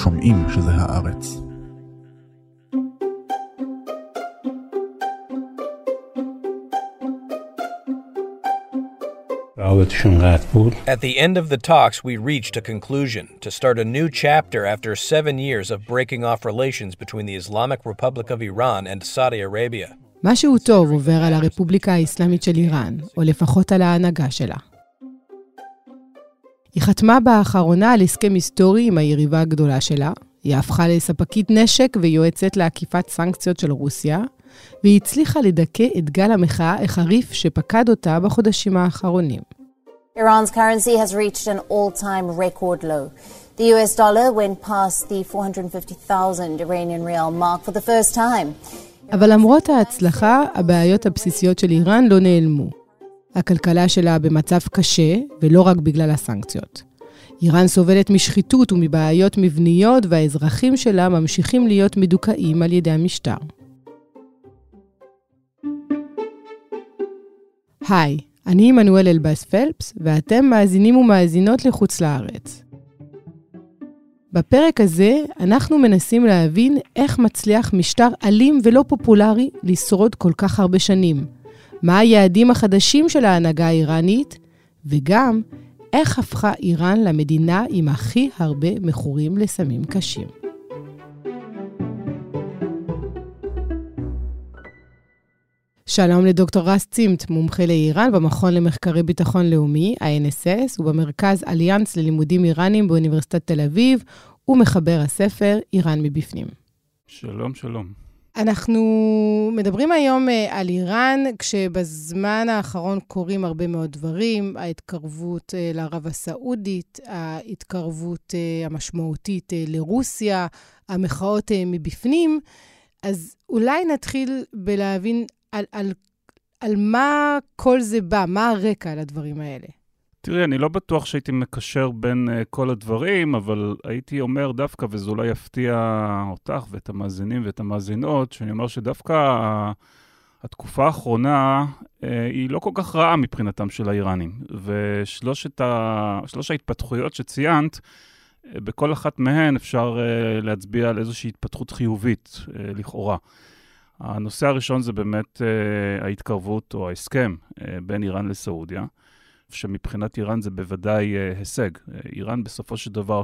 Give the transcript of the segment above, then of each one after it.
שומעים שזה הארץ. At the end of the talks, we reached a conclusion to start a new chapter after seven years of breaking off relations between the Islamic Republic of Iran and Saudi Arabia. משהו טוב עובר על הרפובליקה האסלאמית של איראן, או לפחות על ההנהגה שלה. היא חתמה באחרונה על הסכם היסטורי עם היריבה הגדולה שלה, היא הפכה לספקית נשק ויועצת לעקיפת סנקציות של רוסיה, והיא הצליחה לדכא את גל המחאה החריף שפקד אותה בחודשים האחרונים. Iran's currency has reached an all-time record low. The US dollar went past the 450,000 Iranian rial mark for the first time. אבל למרות ההצלחה, הבעיות הבסיסיות של איראן לא נעלמו. הכלכלה שלה במצב קשה, ולא רק בגלל הסנקציות. איראן סובלת משחיתות ומבעיות מבניות, והאזרחים שלה ממשיכים להיות מדוכאים על ידי המשטר. היי, אני עמנואל אלבאס פלפס, ואתם מאזינים ומאזינות לחוץ לארץ. בפרק הזה אנחנו מנסים להבין איך מצליח משטר אלים ולא פופולרי לשרוד כל כך הרבה שנים, מה היעדים החדשים של ההנהגה האיראנית, וגם איך הפכה איראן למדינה עם הכי הרבה מכורים לסמים קשים. שלום לדוקטור רס צימת, מומחה לאיראן במכון למחקרי ביטחון לאומי, ה-NSS, ובמרכז אליאנס ללימודים איראנים באוניברסיטת תל אביב, ומחבר הספר איראן מבפנים. שלום, שלום. אנחנו מדברים היום אה, על איראן, כשבזמן האחרון קורים הרבה מאוד דברים, ההתקרבות אה, לערב הסעודית, ההתקרבות אה, המשמעותית לרוסיה, המחאות מבפנים. אז אולי נתחיל בלהבין על, על, על מה כל זה בא, מה הרקע לדברים האלה. תראי, אני לא בטוח שהייתי מקשר בין uh, כל הדברים, אבל הייתי אומר דווקא, וזה אולי יפתיע אותך ואת המאזינים ואת המאזינות, שאני אומר שדווקא התקופה האחרונה uh, היא לא כל כך רעה מבחינתם של האיראנים. ושלוש ה... ההתפתחויות שציינת, uh, בכל אחת מהן אפשר uh, להצביע על איזושהי התפתחות חיובית, uh, לכאורה. הנושא הראשון זה באמת uh, ההתקרבות או ההסכם uh, בין איראן לסעודיה. שמבחינת איראן זה בוודאי uh, הישג. Uh, איראן בסופו של דבר,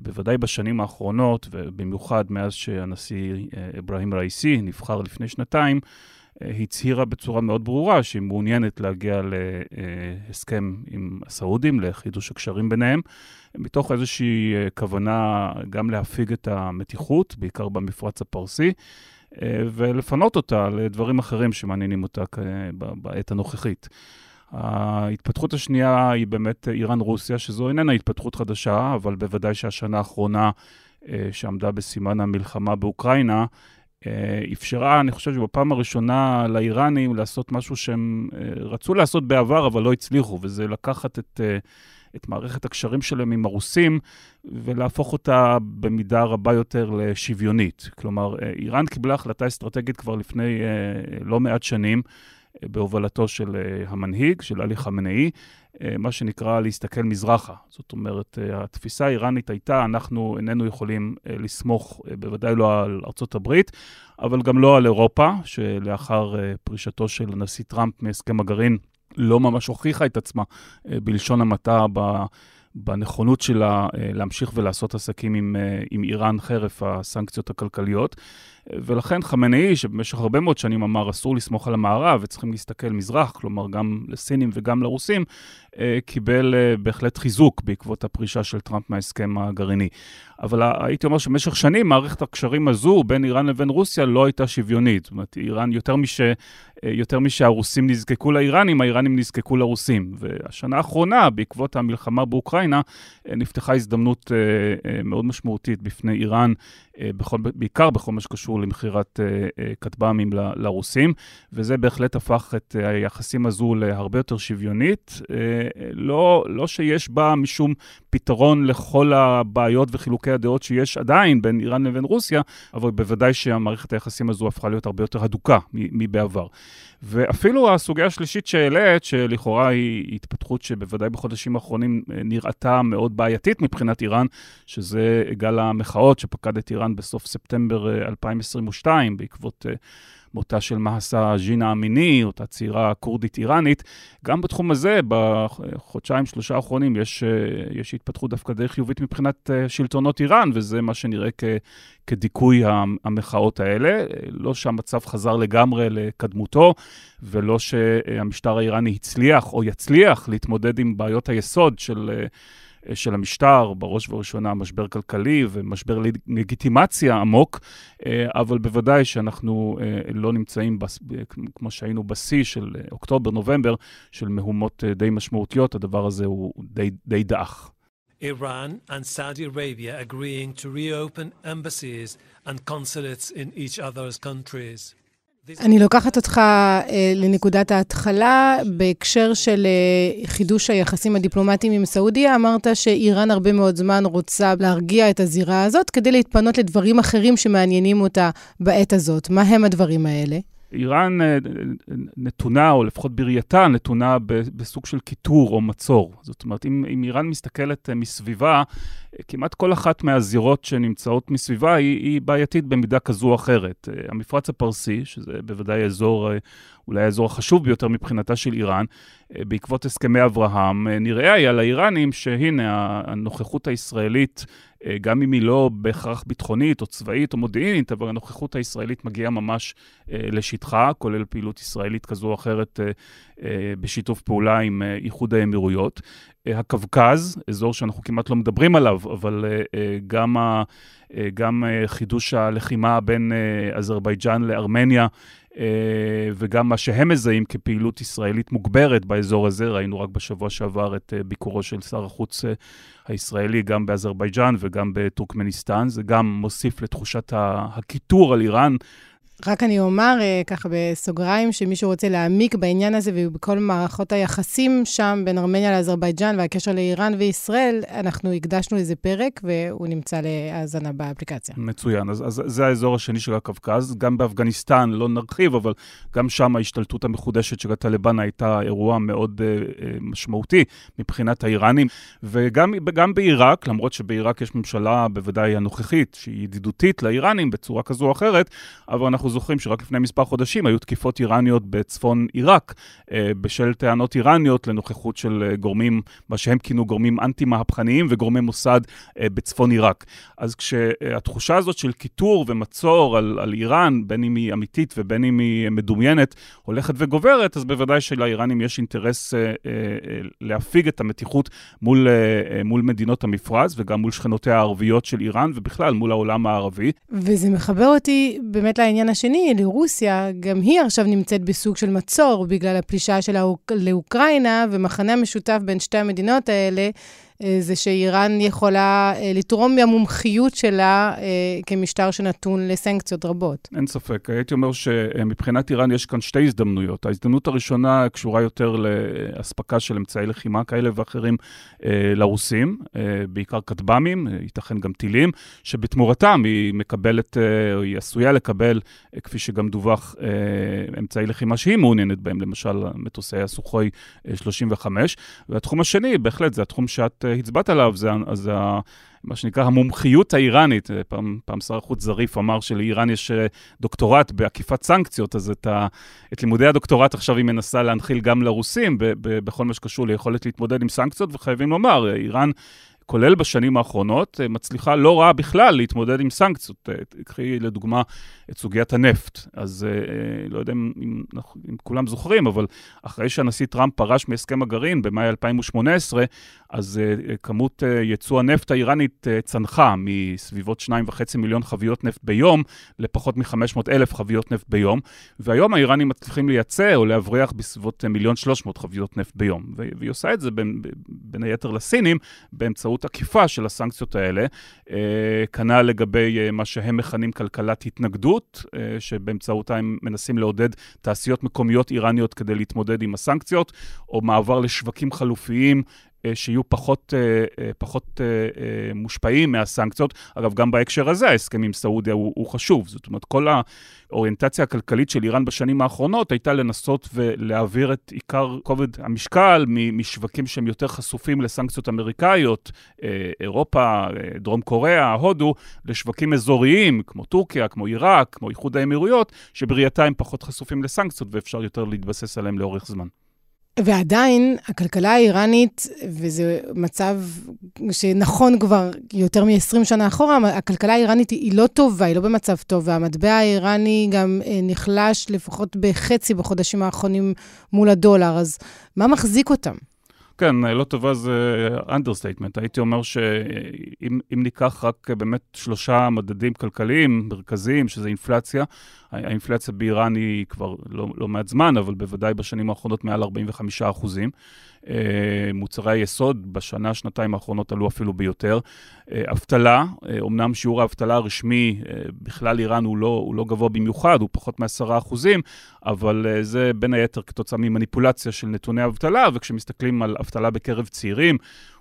בוודאי בשנים האחרונות, ובמיוחד מאז שהנשיא uh, אברהים ראיסי נבחר לפני שנתיים, הצהירה בצורה מאוד ברורה שהיא מעוניינת להגיע להסכם עם הסעודים, לחידוש הקשרים ביניהם, מתוך איזושהי כוונה גם להפיג את המתיחות, בעיקר במפרץ הפרסי. ולפנות אותה לדברים אחרים שמעניינים אותה בעת הנוכחית. ההתפתחות השנייה היא באמת איראן-רוסיה, שזו איננה התפתחות חדשה, אבל בוודאי שהשנה האחרונה אה, שעמדה בסימן המלחמה באוקראינה, אה, אפשרה, אני חושב שבפעם הראשונה לאיראנים לעשות משהו שהם אה, רצו לעשות בעבר, אבל לא הצליחו, וזה לקחת את, את מערכת הקשרים שלהם עם הרוסים ולהפוך אותה במידה רבה יותר לשוויונית. כלומר, איראן קיבלה החלטה אסטרטגית כבר לפני לא מעט שנים. בהובלתו של אה, המנהיג, של עלי חמינאי, אה, מה שנקרא להסתכל מזרחה. זאת אומרת, אה, התפיסה האיראנית הייתה, אנחנו איננו יכולים לסמוך, בוודאי לא על ארצות הברית, אבל גם לא על אירופה, שלאחר פרישתו של הנשיא טראמפ מהסכם הגרעין, לא ממש הוכיחה את עצמה בלשון המעטה בנכונות שלה להמשיך ולעשות עסקים עם, עם איראן חרף הסנקציות הכלכליות. ולכן חמינאי, שבמשך הרבה מאוד שנים אמר אסור לסמוך על המערב וצריכים להסתכל מזרח, כלומר גם לסינים וגם לרוסים, אה, קיבל אה, בהחלט חיזוק בעקבות הפרישה של טראמפ מההסכם הגרעיני. אבל הייתי אומר שבמשך שנים מערכת הקשרים הזו בין איראן לבין רוסיה לא הייתה שוויונית. זאת אומרת, איראן, יותר, מש, אה, יותר משהרוסים נזקקו לאיראנים, האיראנים נזקקו לרוסים. והשנה האחרונה, בעקבות המלחמה באוקראינה, נפתחה הזדמנות מאוד משמעותית בפני איראן, בכל, בעיקר בכל מה שקשור למכירת כטב"מים לרוסים, וזה בהחלט הפך את היחסים הזו להרבה יותר שוויונית. לא, לא שיש בה משום פתרון לכל הבעיות וחילוקי הדעות שיש עדיין בין איראן לבין רוסיה, אבל בוודאי שהמערכת היחסים הזו הפכה להיות הרבה יותר הדוקה מבעבר. ואפילו הסוגיה השלישית שהעלית, שלכאורה היא התפתחות שבוודאי בחודשים האחרונים אה, נראתה מאוד בעייתית מבחינת איראן, שזה גל המחאות שפקד את איראן בסוף ספטמבר 2022 אה, בעקבות... אה, מותה של מהסה ז'ינה אמיני, אותה צעירה כורדית איראנית. גם בתחום הזה, בחודשיים, שלושה האחרונים, יש, אה, יש התפתחות דווקא די חיובית מבחינת אה, שלטונות איראן, וזה מה שנראה כ, כדיכוי המחאות האלה. לא שהמצב חזר לגמרי לקדמותו, ולא שהמשטר האיראני הצליח או יצליח להתמודד עם בעיות היסוד של... אה, של המשטר, בראש ובראשונה משבר כלכלי ומשבר לגיטימציה עמוק, אה, אבל בוודאי שאנחנו אה, לא נמצאים, בס, כמו שהיינו בשיא של אוקטובר-נובמבר, של מהומות די משמעותיות, הדבר הזה הוא די, די דעך. Iran and Saudi Arabia agreeing to reopen embassies and consulates in each other's countries. אני לוקחת אותך אה, לנקודת ההתחלה, בהקשר של אה, חידוש היחסים הדיפלומטיים עם סעודיה, אמרת שאיראן הרבה מאוד זמן רוצה להרגיע את הזירה הזאת כדי להתפנות לדברים אחרים שמעניינים אותה בעת הזאת. מה הם הדברים האלה? איראן אה, נתונה, או לפחות בראייתה, נתונה בסוג של קיטור או מצור. זאת אומרת, אם, אם איראן מסתכלת אה, מסביבה, אה, כמעט כל אחת מהזירות שנמצאות מסביבה היא, היא בעייתית במידה כזו או אחרת. המפרץ הפרסי, שזה בוודאי אזור, אולי האזור החשוב ביותר מבחינתה של איראן, בעקבות הסכמי אברהם, נראה היה לאיראנים שהנה, הנוכחות הישראלית אה, גם אם היא לא בהכרח ביטחונית או צבאית או מודיעינית, אבל הנוכחות הישראלית מגיעה ממש אה, לשטחה, כולל פעילות ישראלית כזו או אחרת אה, בשיתוף פעולה עם איחוד האמירויות. הקווקז, אזור שאנחנו כמעט לא מדברים עליו, אבל גם, גם חידוש הלחימה בין אזרבייג'אן לארמניה, וגם מה שהם מזהים כפעילות ישראלית מוגברת באזור הזה, ראינו רק בשבוע שעבר את ביקורו של שר החוץ הישראלי גם באזרבייג'אן וגם בטורקמניסטן. זה גם מוסיף לתחושת הקיטור על איראן. רק אני אומר, אה, ככה בסוגריים, שמי שרוצה להעמיק בעניין הזה ובכל מערכות היחסים שם בין ארמניה לאזרבייג'אן והקשר לאיראן וישראל, אנחנו הקדשנו איזה פרק והוא נמצא להאזנה באפליקציה. מצוין, אז, אז זה האזור השני של הקווקז. גם באפגניסטן, לא נרחיב, אבל גם שם ההשתלטות המחודשת של הטליבאן הייתה אירוע מאוד uh, משמעותי מבחינת האיראנים. וגם בעיראק, למרות שבעיראק יש ממשלה בוודאי הנוכחית, שהיא ידידותית לאיראנים בצורה כזו או אחרת, אבל אנחנו אנחנו זוכרים שרק לפני מספר חודשים היו תקיפות איראניות בצפון עיראק, אה, בשל טענות איראניות לנוכחות של אה, גורמים, מה שהם כינו גורמים אנטי-מהפכניים וגורמי מוסד אה, בצפון עיראק. אז כשהתחושה הזאת של קיטור ומצור על, על איראן, בין אם היא אמיתית ובין אם היא מדומיינת, הולכת וגוברת, אז בוודאי שלאיראנים יש אינטרס להפיג את המתיחות מול, מול מדינות המפרץ וגם מול שכנותיה הערביות של איראן, ובכלל מול העולם הערבי. וזה מחבר אותי באמת לעניין השני, לרוסיה, גם היא עכשיו נמצאת בסוג של מצור בגלל הפלישה שלה לאוקראינה, ומחנה המשותף בין שתי המדינות האלה זה שאיראן יכולה אה, לתרום מהמומחיות שלה אה, כמשטר שנתון לסנקציות רבות. אין ספק. הייתי אומר שמבחינת איראן יש כאן שתי הזדמנויות. ההזדמנות הראשונה קשורה יותר לאספקה של אמצעי לחימה כאלה ואחרים לרוסים, בעיקר כטב"מים, ייתכן גם טילים, שבתמורתם היא מקבלת, או היא עשויה לקבל, כפי שגם דווח, אמצעי לחימה שהיא מעוניינת בהם, למשל מטוסי הסוחוי 35. והתחום השני, בהחלט, זה התחום שאת הצבעת עליו, זה, זה מה שנקרא המומחיות האיראנית. פעם, פעם שר החוץ זריף אמר שלאיראן יש אה, דוקטורט בעקיפת סנקציות, אז את, ה, את לימודי הדוקטורט עכשיו היא מנסה להנחיל גם לרוסים, ב, ב, בכל מה שקשור ליכולת להתמודד עם סנקציות, וחייבים לומר, איראן כולל בשנים האחרונות, אה, מצליחה לא רע בכלל להתמודד עם סנקציות. אה, קחי לדוגמה את סוגיית הנפט. אז אה, לא יודע אם, אם, אם כולם זוכרים, אבל אחרי שהנשיא טראמפ פרש מהסכם הגרעין במאי 2018, אז כמות ייצוא הנפט האיראנית צנחה מסביבות 2.5 מיליון חביות נפט ביום לפחות מ-500 אלף חביות נפט ביום, והיום האיראנים מצליחים לייצא או להבריח בסביבות מיליון 300 חביות נפט ביום. והיא עושה את זה בין, בין היתר לסינים באמצעות עקיפה של הסנקציות האלה. כנ"ל לגבי מה שהם מכנים כלכלת התנגדות, שבאמצעותה הם מנסים לעודד תעשיות מקומיות איראניות כדי להתמודד עם הסנקציות, או מעבר לשווקים חלופיים שיהיו פחות, אה, אה, פחות מושפעים מהסנקציות. אגב, גם בהקשר הזה ההסכם עם סעודיה הוא, הוא חשוב. זאת אומרת, כל האוריינטציה הכלכלית של איראן בשנים האחרונות הייתה לנסות ולהעביר את עיקר כובד המשקל משווקים שהם יותר חשופים לסנקציות אמריקאיות, אירופה, דרום קוריאה, הודו, לשווקים אזוריים כמו טורקיה, כמו עיראק, כמו איחוד האמירויות, שבראייתה הם פחות חשופים לסנקציות ואפשר יותר להתבסס עליהם לאורך זמן. ועדיין, הכלכלה האיראנית, וזה מצב שנכון כבר יותר מ-20 שנה אחורה, הכלכלה האיראנית היא לא טובה, היא לא במצב טוב, והמטבע האיראני גם אה, נחלש לפחות בחצי בחודשים האחרונים מול הדולר, אז מה מחזיק אותם? כן, לא טובה זה understatement. הייתי אומר שאם ניקח רק באמת שלושה מדדים כלכליים מרכזיים, שזה אינפלציה, האינפלציה באיראן היא כבר לא, לא מעט זמן, אבל בוודאי בשנים האחרונות מעל 45 אחוזים. אה, מוצרי היסוד בשנה, שנתיים האחרונות עלו אפילו ביותר. אה, אבטלה, אה, שיעור האבטלה הרשמי בכלל איראן הוא לא, הוא לא גבוה במיוחד, הוא פחות מ-10 אחוזים, אבל זה בין היתר כתוצאה ממניפולציה של נתוני אבטלה, וכשמסתכלים על אבטלה בקרב צעירים,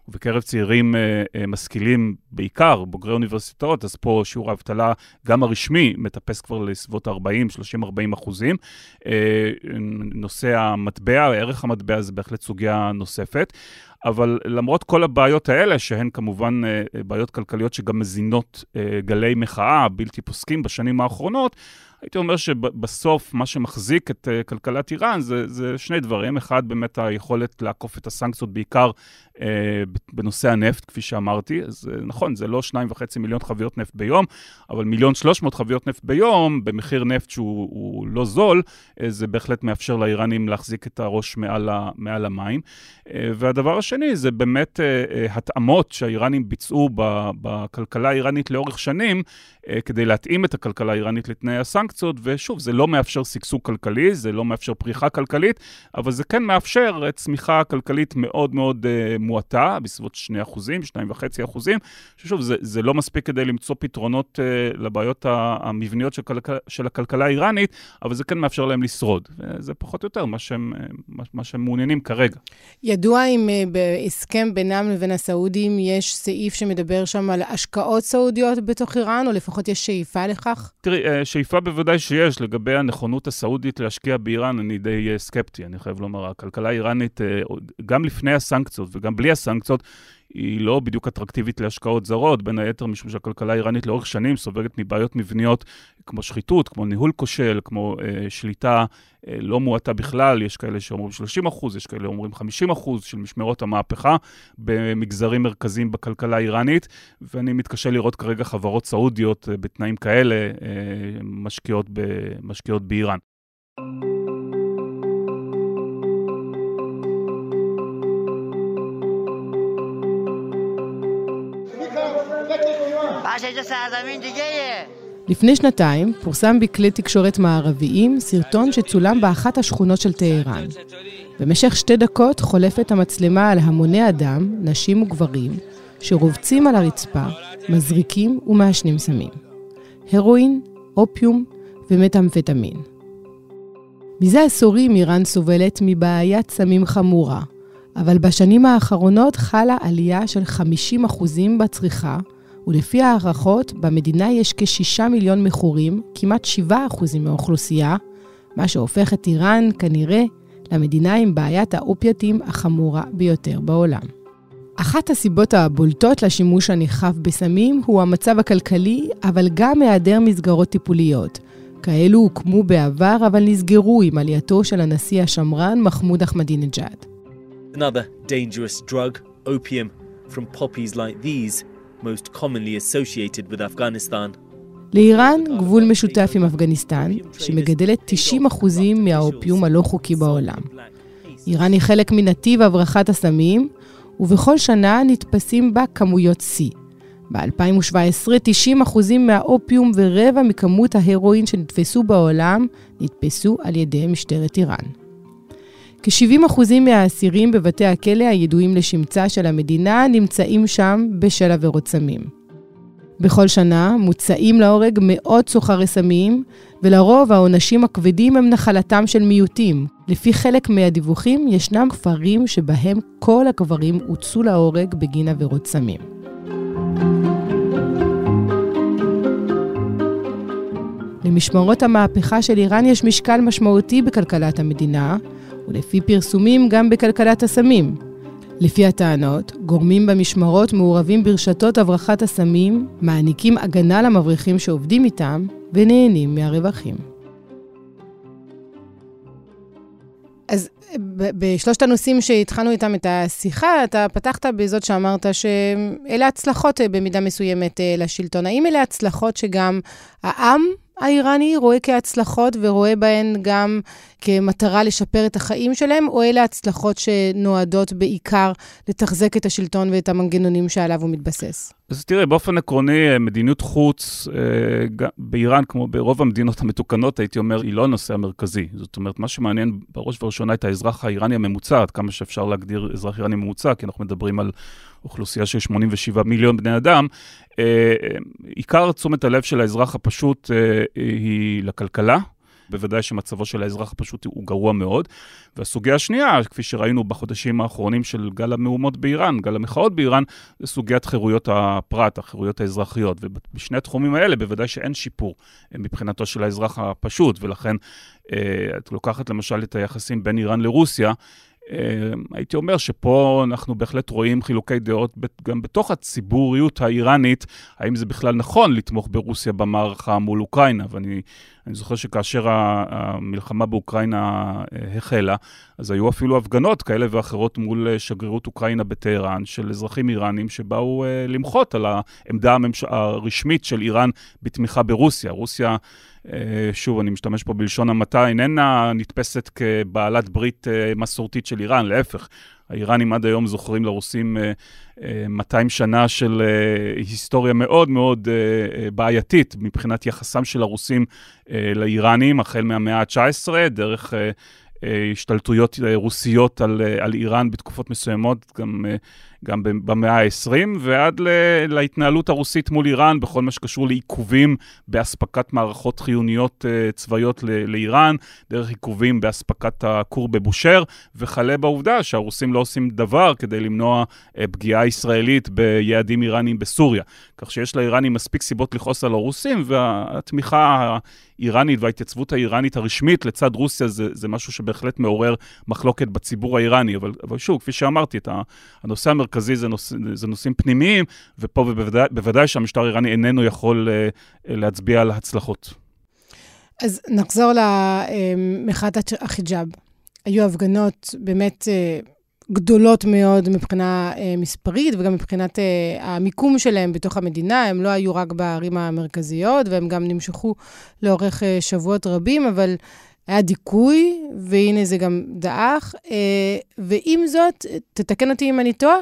ובקרב צעירים אה, אה, משכילים בעיקר, בוגרי אוניברסיטאות, אז פה שיעור האבטלה, גם הרשמי, מטפס כבר לסביבות 40, 30, 40 אחוזים. אה, נושא המטבע, ערך המטבע זה בהחלט סוגיה נוספת. אבל למרות כל הבעיות האלה, שהן כמובן בעיות כלכליות שגם מזינות גלי מחאה בלתי פוסקים בשנים האחרונות, הייתי אומר שבסוף מה שמחזיק את uh, כלכלת איראן זה, זה שני דברים. אחד, באמת היכולת לעקוף את הסנקציות בעיקר uh, בנושא הנפט, כפי שאמרתי. אז uh, נכון, זה לא שניים וחצי מיליון חביות נפט ביום, אבל מיליון שלוש מאות חביות נפט ביום, במחיר נפט שהוא לא זול, uh, זה בהחלט מאפשר לאיראנים להחזיק את הראש מעל, ה, מעל המים. Uh, והדבר השני זה באמת uh, uh, התאמות שהאיראנים ביצעו בכלכלה האיראנית לאורך שנים, כדי להתאים את הכלכלה האיראנית לתנאי הסנקציות. סנקציות, ושוב, זה לא מאפשר שגשוג כלכלי, זה לא מאפשר פריחה כלכלית, אבל זה כן מאפשר צמיחה כלכלית מאוד מאוד uh, מועטה, בסביבות 2 אחוזים, 2.5 אחוזים, ששוב, זה, זה לא מספיק כדי למצוא פתרונות uh, לבעיות המבניות של, כלכל, של הכלכלה האיראנית, אבל זה כן מאפשר להם לשרוד. וזה פחות או יותר מה שהם, מה, מה שהם מעוניינים כרגע. ידוע אם uh, בהסכם בינם לבין הסעודים יש סעיף שמדבר שם על השקעות סעודיות בתוך איראן, או לפחות יש שאיפה לכך? תראי, שאיפה בוודאי שיש. לגבי הנכונות הסעודית להשקיע באיראן, אני די uh, סקפטי, אני חייב לומר. הכלכלה האיראנית, uh, גם לפני הסנקציות וגם בלי הסנקציות, היא לא בדיוק אטרקטיבית להשקעות זרות, בין היתר משום שהכלכלה האיראנית לאורך שנים סובלת מבעיות מבניות כמו שחיתות, כמו ניהול כושל, כמו אה, שליטה אה, לא מועטה בכלל, יש כאלה שאומרים 30 אחוז, יש כאלה שאומרים 50 אחוז של משמרות המהפכה במגזרים מרכזיים בכלכלה האיראנית, ואני מתקשה לראות כרגע חברות סעודיות אה, בתנאים כאלה אה, משקיעות, ב, משקיעות באיראן. לפני שנתיים פורסם בכלי תקשורת מערביים סרטון שצולם באחת השכונות של טהרן. במשך שתי דקות חולפת המצלמה על המוני אדם, נשים וגברים, שרובצים על הרצפה, מזריקים ומעשנים סמים. הרואין, אופיום ומטאמפטמין. מזה עשורים איראן סובלת מבעיית סמים חמורה, אבל בשנים האחרונות חלה עלייה של 50% בצריכה, ולפי הערכות, במדינה יש כ-6 מיליון מכורים, כמעט 7% מהאוכלוסייה, מה שהופך את איראן, כנראה, למדינה עם בעיית האופיאטים החמורה ביותר בעולם. אחת הסיבות הבולטות לשימוש הנרחב בסמים הוא המצב הכלכלי, אבל גם היעדר מסגרות טיפוליות. כאלו הוקמו בעבר, אבל נסגרו עם עלייתו של הנשיא השמרן מחמוד אחמדינג'אד. Like most commonly associated with Afghanistan. לאיראן גבול משותף עם אפגניסטן, שמגדלת 90% מהאופיום הלא חוקי בעולם. איראן היא חלק מנתיב הברחת הסמים, ובכל שנה נתפסים בה כמויות שיא. ב-2017, 90% מהאופיום ורבע מכמות ההרואין שנתפסו בעולם נתפסו על ידי משטרת איראן. כ-70% מהאסירים בבתי הכלא הידועים לשמצה של המדינה נמצאים שם בשל עבירות סמים. בכל שנה מוצאים להורג מאות סוחרי סמים, ולרוב העונשים הכבדים הם נחלתם של מיעוטים. לפי חלק מהדיווחים, ישנם כפרים שבהם כל הגברים הוצאו להורג בגין עבירות סמים. למשמרות המהפכה של איראן יש משקל משמעותי בכלכלת המדינה, ולפי פרסומים גם בכלכלת הסמים. לפי הטענות, גורמים במשמרות מעורבים ברשתות הברחת הסמים, מעניקים הגנה למבריחים שעובדים איתם, ונהנים מהרווחים. אז בשלושת הנושאים שהתחלנו איתם את השיחה, אתה פתחת בזאת שאמרת שאלה הצלחות אה, במידה מסוימת אה, לשלטון. האם אלה הצלחות שגם העם האיראני רואה כהצלחות ורואה בהן גם כמטרה לשפר את החיים שלהם, או אלה הצלחות שנועדות בעיקר לתחזק את השלטון ואת המנגנונים שעליו הוא מתבסס? אז תראה, באופן עקרוני, מדיניות חוץ אה, באיראן, כמו ברוב המדינות המתוקנות, הייתי אומר, היא לא הנושא המרכזי. זאת אומרת, מה שמעניין בראש ובראשונה את האזרח האיראני הממוצע, עד כמה שאפשר להגדיר אזרח איראני ממוצע, כי אנחנו מדברים על אוכלוסייה של 87 מיליון בני אדם, אה, עיקר תשומת הלב של האזרח הפשוט אה, היא לכלכלה. בוודאי שמצבו של האזרח הפשוט הוא גרוע מאוד. והסוגיה השנייה, כפי שראינו בחודשים האחרונים של גל המהומות באיראן, גל המחאות באיראן, זה סוגיית חירויות הפרט, החירויות האזרחיות. ובשני התחומים האלה בוודאי שאין שיפור אה, מבחינתו של האזרח הפשוט, ולכן את לוקחת למשל את היחסים בין איראן לרוסיה, הייתי אומר שפה אנחנו בהחלט רואים חילוקי דעות גם בתוך הציבוריות האיראנית, האם זה בכלל נכון לתמוך ברוסיה במערכה מול אוקראינה. ואני זוכר שכאשר המלחמה באוקראינה אה, החלה, אז היו אפילו הפגנות כאלה ואחרות מול אה, שגרירות אוקראינה בטהרן, של אזרחים איראנים שבאו אה, למחות על העמדה. הרשמית של איראן בתמיכה ברוסיה. רוסיה... אה, שוב, אני משתמש פה בלשון המעטה, איננה נתפסת כבעלת ברית אה, מסורתית של איראן, להפך. האיראנים עד היום זוכרים לרוסים 200 אה, שנה של היסטוריה מאוד מאוד בעייתית מבחינת יחסם של הרוסים לאיראנים, החל מהמאה ה-19, דרך השתלטויות רוסיות על, על איראן בתקופות מסוימות, גם גם במאה ה-20, ועד להתנהלות הרוסית מול איראן בכל מה שקשור לעיכובים באספקת מערכות חיוניות uh, צבאיות לאיראן, דרך עיכובים באספקת הכור בבושר, וכלה בעובדה שהרוסים לא עושים דבר כדי למנוע uh, פגיעה ישראלית ביעדים איראניים בסוריה. כך שיש לאיראנים מספיק סיבות לכעוס על הרוסים, והתמיכה האיראנית וההתייצבות האיראנית הרשמית לצד רוסיה זה, זה משהו שבהחלט מעורר מחלוקת בציבור האיראני. אבל, אבל שוב, כפי שאמרתי, את הנושא המרכזי... המרכזי זה, נוש... זה נושאים פנימיים, ופה בוודאי, שהמשטר האיראני איננו יכול uh, להצביע על הצלחות. אז נחזור למחאת החיג'אב. היו הפגנות באמת uh, גדולות מאוד מבחינה מספרית וגם מבחינת המיקום שלהם בתוך המדינה. הם לא היו רק בערים המרכזיות, והם גם נמשכו לאורך שבועות רבים, אבל... היה דיכוי, והנה זה גם דעך. אה, ועם זאת, תתקן אותי אם אני טועה,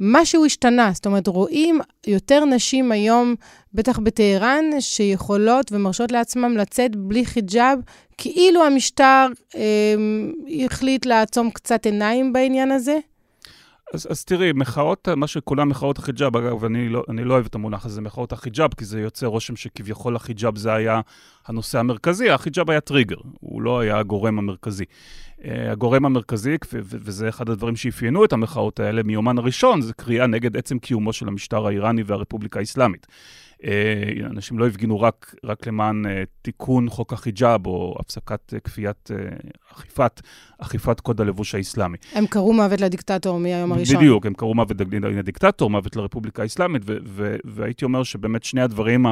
משהו השתנה. זאת אומרת, רואים יותר נשים היום, בטח בטהרן, שיכולות ומרשות לעצמם לצאת בלי חיג'אב, כאילו המשטר אה, החליט לעצום קצת עיניים בעניין הזה. אז, אז תראי, מחאות, מה שכולם מחאות החיג'אב, אגב, אני לא, אני לא אוהב את המונח הזה, מחאות החיג'אב, כי זה יוצא רושם שכביכול החיג'אב זה היה הנושא המרכזי, החיג'אב היה טריגר, הוא לא היה הגורם המרכזי. Uh, הגורם המרכזי, וזה אחד הדברים שאפיינו את המחאות האלה מיומן הראשון, זה קריאה נגד עצם קיומו של המשטר האיראני והרפובליקה האסלאמית. אה, אנשים לא הפגינו רק, רק למען אה, תיקון חוק החיג'אב או הפסקת אה, כפיית אכיפת, אכיפת קוד הלבוש האסלאמי. הם קראו מוות לדיקטטור מהיום הראשון. בדיוק, הם קראו מוות לדיקטטור, מוות לרפובליקה האסלאמית, והייתי אומר שבאמת שני הדברים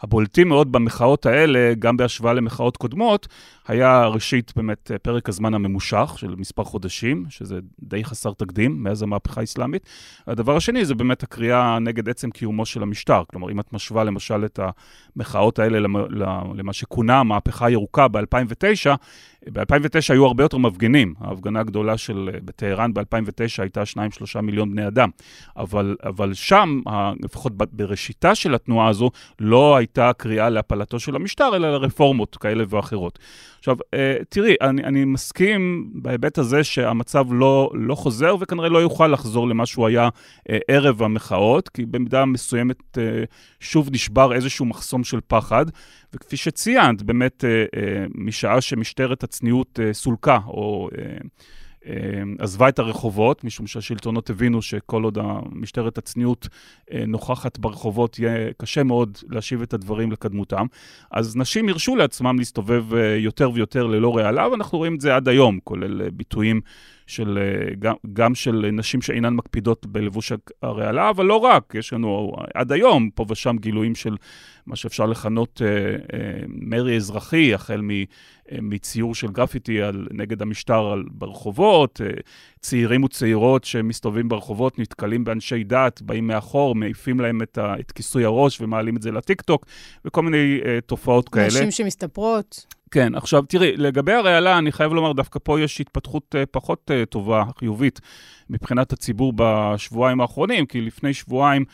הבולטים מאוד במחאות האלה, גם בהשוואה למחאות קודמות, היה ראשית באמת פרק הזמן הממושך של מספר חודשים, שזה די חסר תקדים מאז המהפכה האסלאמית. הדבר השני זה באמת הקריאה נגד עצם קיומו של המשטר. כלומר, אם את משווה למשל את המחאות האלה למה שכונה המהפכה הירוקה ב-2009, ב-2009 היו הרבה יותר מפגינים. ההפגנה הגדולה של בטהרן ב-2009 הייתה 2-3 מיליון בני אדם. אבל, אבל שם, לפחות בראשיתה של התנועה הזו, לא הייתה קריאה להפלתו של המשטר, אלא לרפורמות כאלה ואחרות. עכשיו, אה, תראי, אני, אני מסכים בהיבט הזה שהמצב לא, לא חוזר וכנראה לא יוכל לחזור למה שהוא היה אה, ערב המחאות, כי במידה מסוימת אה, שוב נשבר איזשהו מחסום של פחד, וכפי שציינת, באמת אה, אה, משעה שמשטרת הצניעות אה, סולקה, או... עזבה את הרחובות, משום שהשלטונות הבינו שכל עוד משטרת הצניעות נוכחת ברחובות, יהיה קשה מאוד להשיב את הדברים לקדמותם. אז נשים הרשו לעצמם להסתובב יותר ויותר ללא רעלה, ואנחנו רואים את זה עד היום, כולל ביטויים של, גם, גם של נשים שאינן מקפידות בלבוש הרעלה, אבל לא רק, יש לנו עד היום פה ושם גילויים של מה שאפשר לכנות אה, אה, מרי אזרחי, החל מ, אה, מציור של גרפיטי על, נגד המשטר על, ברחובות, אה, צעירים וצעירות שמסתובבים ברחובות, נתקלים באנשי דת, באים מאחור, מעיפים להם את, ה, את כיסוי הראש ומעלים את זה לטיקטוק, וכל מיני אה, תופעות כאלה. נשים שמסתפרות. כן, עכשיו תראי, לגבי הרעלה, אני חייב לומר, דווקא פה יש התפתחות uh, פחות uh, טובה, חיובית, מבחינת הציבור בשבועיים האחרונים, כי לפני שבועיים אה,